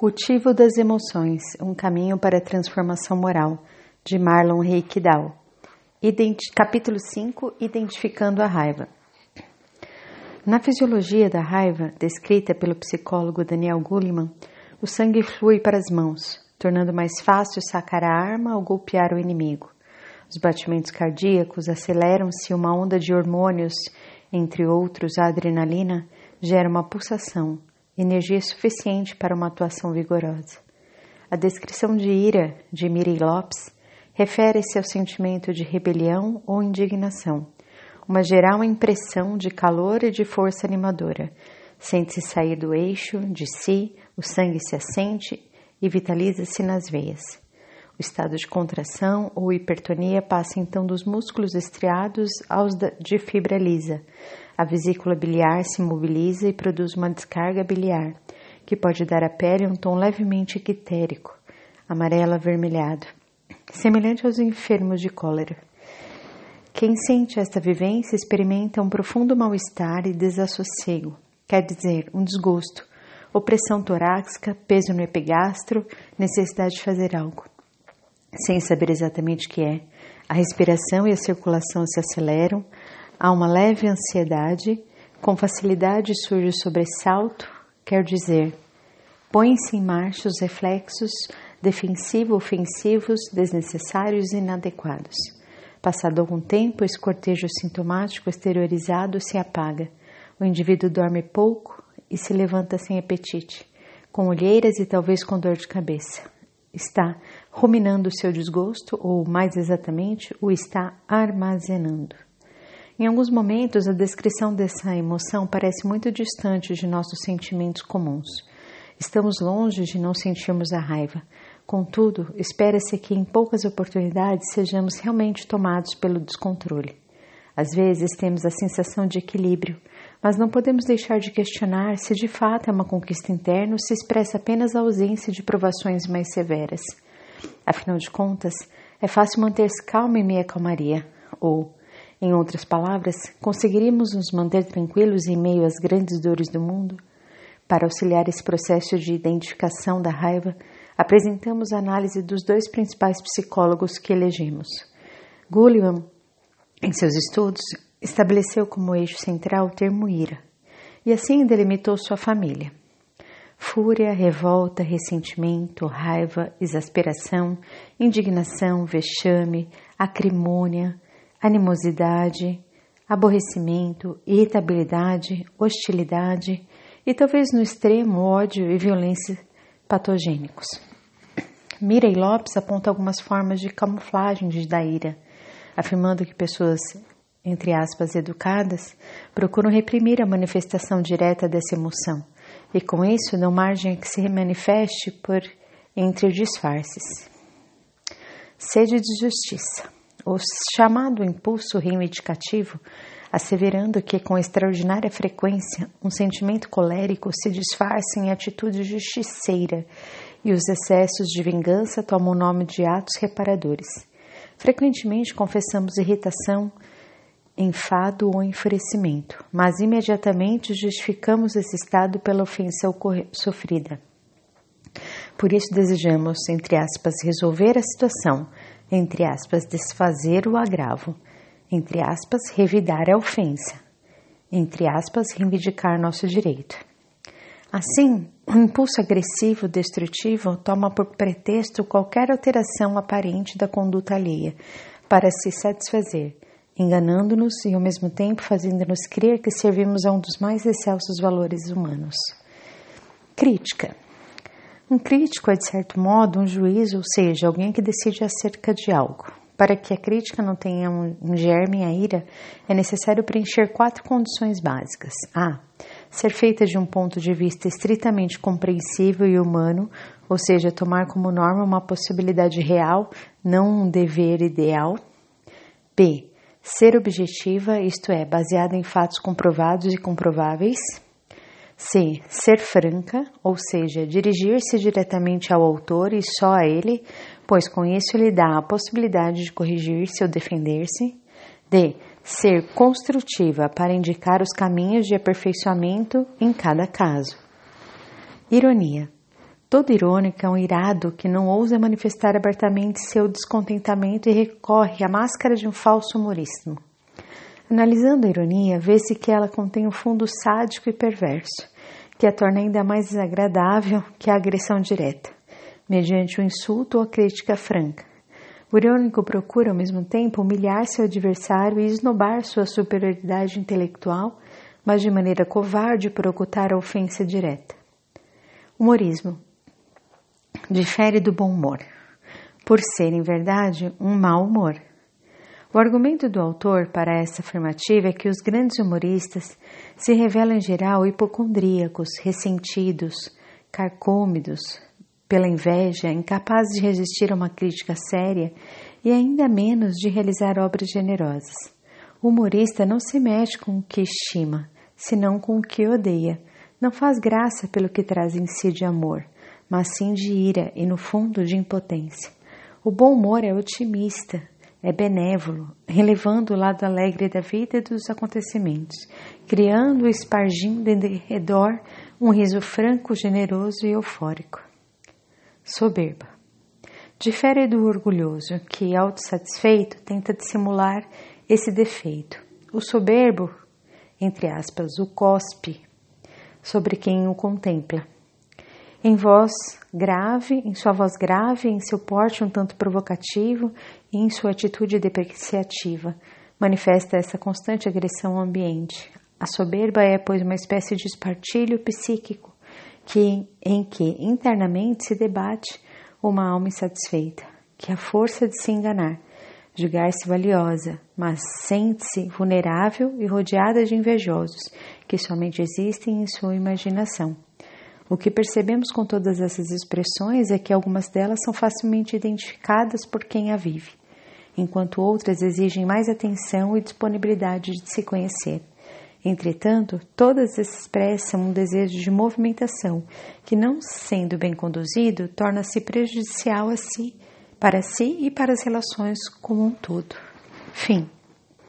Cultivo das Emoções Um Caminho para a Transformação Moral, de Marlon Reikdal. Capítulo 5 Identificando a Raiva. Na fisiologia da raiva, descrita pelo psicólogo Daniel Goleman, o sangue flui para as mãos, tornando mais fácil sacar a arma ou golpear o inimigo. Os batimentos cardíacos aceleram-se uma onda de hormônios, entre outros a adrenalina, gera uma pulsação, energia suficiente para uma atuação vigorosa. A descrição de ira de Mirei Lopes refere-se ao sentimento de rebelião ou indignação, uma geral impressão de calor e de força animadora. Sente-se sair do eixo de si, o sangue se assente e vitaliza-se nas veias. O estado de contração ou hipertonia passa então dos músculos estriados aos de fibra lisa. A vesícula biliar se mobiliza e produz uma descarga biliar, que pode dar à pele um tom levemente ictérico, amarelo avermelhado, semelhante aos enfermos de cólera. Quem sente esta vivência experimenta um profundo mal-estar e desassossego, quer dizer, um desgosto, opressão torácica, peso no epigastro, necessidade de fazer algo sem saber exatamente o que é. A respiração e a circulação se aceleram, há uma leve ansiedade, com facilidade surge o sobressalto, quer dizer, põem-se em marcha os reflexos defensivo-ofensivos desnecessários e inadequados. Passado algum tempo, esse cortejo sintomático exteriorizado se apaga. O indivíduo dorme pouco e se levanta sem apetite, com olheiras e talvez com dor de cabeça está ruminando o seu desgosto, ou mais exatamente, o está armazenando. Em alguns momentos, a descrição dessa emoção parece muito distante de nossos sentimentos comuns. Estamos longe de não sentirmos a raiva. Contudo, espera-se que em poucas oportunidades sejamos realmente tomados pelo descontrole. Às vezes temos a sensação de equilíbrio, mas não podemos deixar de questionar se de fato é uma conquista interna ou se expressa apenas a ausência de provações mais severas. Afinal de contas, é fácil manter-se calmo em meia calmaria, ou, em outras palavras, conseguiríamos nos manter tranquilos em meio às grandes dores do mundo? Para auxiliar esse processo de identificação da raiva, apresentamos a análise dos dois principais psicólogos que elegemos. Gullivan, em seus estudos, estabeleceu como eixo central o termo ira, e assim delimitou sua família. Fúria, revolta, ressentimento, raiva, exasperação, indignação, vexame, acrimônia, animosidade, aborrecimento, irritabilidade, hostilidade e talvez no extremo ódio e violência patogênicos. Mirei Lopes aponta algumas formas de camuflagem da ira, afirmando que pessoas entre aspas, educadas, procuram reprimir a manifestação direta dessa emoção e, com isso, dão margem a que se manifeste por entre disfarces. Sede de justiça. O chamado impulso reivindicativo, asseverando que, com extraordinária frequência, um sentimento colérico se disfarça em atitude justiceira e os excessos de vingança tomam o nome de atos reparadores. Frequentemente confessamos irritação, enfado ou enfurecimento, mas imediatamente justificamos esse estado pela ofensa sofrida. Por isso desejamos, entre aspas, resolver a situação, entre aspas, desfazer o agravo, entre aspas, revidar a ofensa, entre aspas, reivindicar nosso direito. Assim, o impulso agressivo destrutivo toma por pretexto qualquer alteração aparente da conduta alheia para se satisfazer enganando-nos e ao mesmo tempo fazendo-nos crer que servimos a um dos mais excelsos valores humanos. Crítica. Um crítico é, de certo modo, um juiz, ou seja, alguém que decide acerca de algo. Para que a crítica não tenha um, germe a ira, é necessário preencher quatro condições básicas. A. Ser feita de um ponto de vista estritamente compreensível e humano, ou seja, tomar como norma uma possibilidade real, não um dever ideal. B Ser objetiva, isto é, baseada em fatos comprovados e comprováveis. C. Ser franca, ou seja, dirigir-se diretamente ao autor e só a ele, pois com isso lhe dá a possibilidade de corrigir-se ou defender-se. D. Ser construtiva para indicar os caminhos de aperfeiçoamento em cada caso. Ironia. Todo irônico é um irado que não ousa manifestar abertamente seu descontentamento e recorre à máscara de um falso humorismo. Analisando a ironia, vê-se que ela contém um fundo sádico e perverso, que a torna ainda mais desagradável que a agressão direta, mediante o insulto ou a crítica franca. O irônico procura, ao mesmo tempo, humilhar seu adversário e esnobar sua superioridade intelectual, mas de maneira covarde por ocultar a ofensa direta. Humorismo difere do bom humor, por ser, em verdade, um mau humor. O argumento do autor para essa afirmativa é que os grandes humoristas se revelam em geral hipocondríacos, ressentidos, carcômidos pela inveja, incapazes de resistir a uma crítica séria e ainda menos de realizar obras generosas. O humorista não se mexe com o que estima, senão com o que odeia. Não faz graça pelo que traz em si de amor, mas sim de ira e, no fundo, de impotência. O bom humor é otimista, é benévolo, relevando o lado alegre da vida e dos acontecimentos, criando e espargindo em redor um riso franco, generoso e eufórico. Soberba. Difere do orgulhoso, que, autossatisfeito, tenta dissimular esse defeito. O soberbo, entre aspas, o cospe sobre quem o contempla em voz grave, em sua voz grave, em seu porte um tanto provocativo e em sua atitude depreciativa, manifesta essa constante agressão ao ambiente. A soberba é, pois, uma espécie de espartilho psíquico que, em que internamente se debate uma alma insatisfeita, que a força de se enganar, julgar-se valiosa, mas sente-se vulnerável e rodeada de invejosos que somente existem em sua imaginação. O que percebemos com todas essas expressões é que algumas delas são facilmente identificadas por quem a vive, enquanto outras exigem mais atenção e disponibilidade de se conhecer. Entretanto, todas expressam um desejo de movimentação que, não sendo bem conduzido, torna-se prejudicial a si, para si e para as relações como um todo. Fim.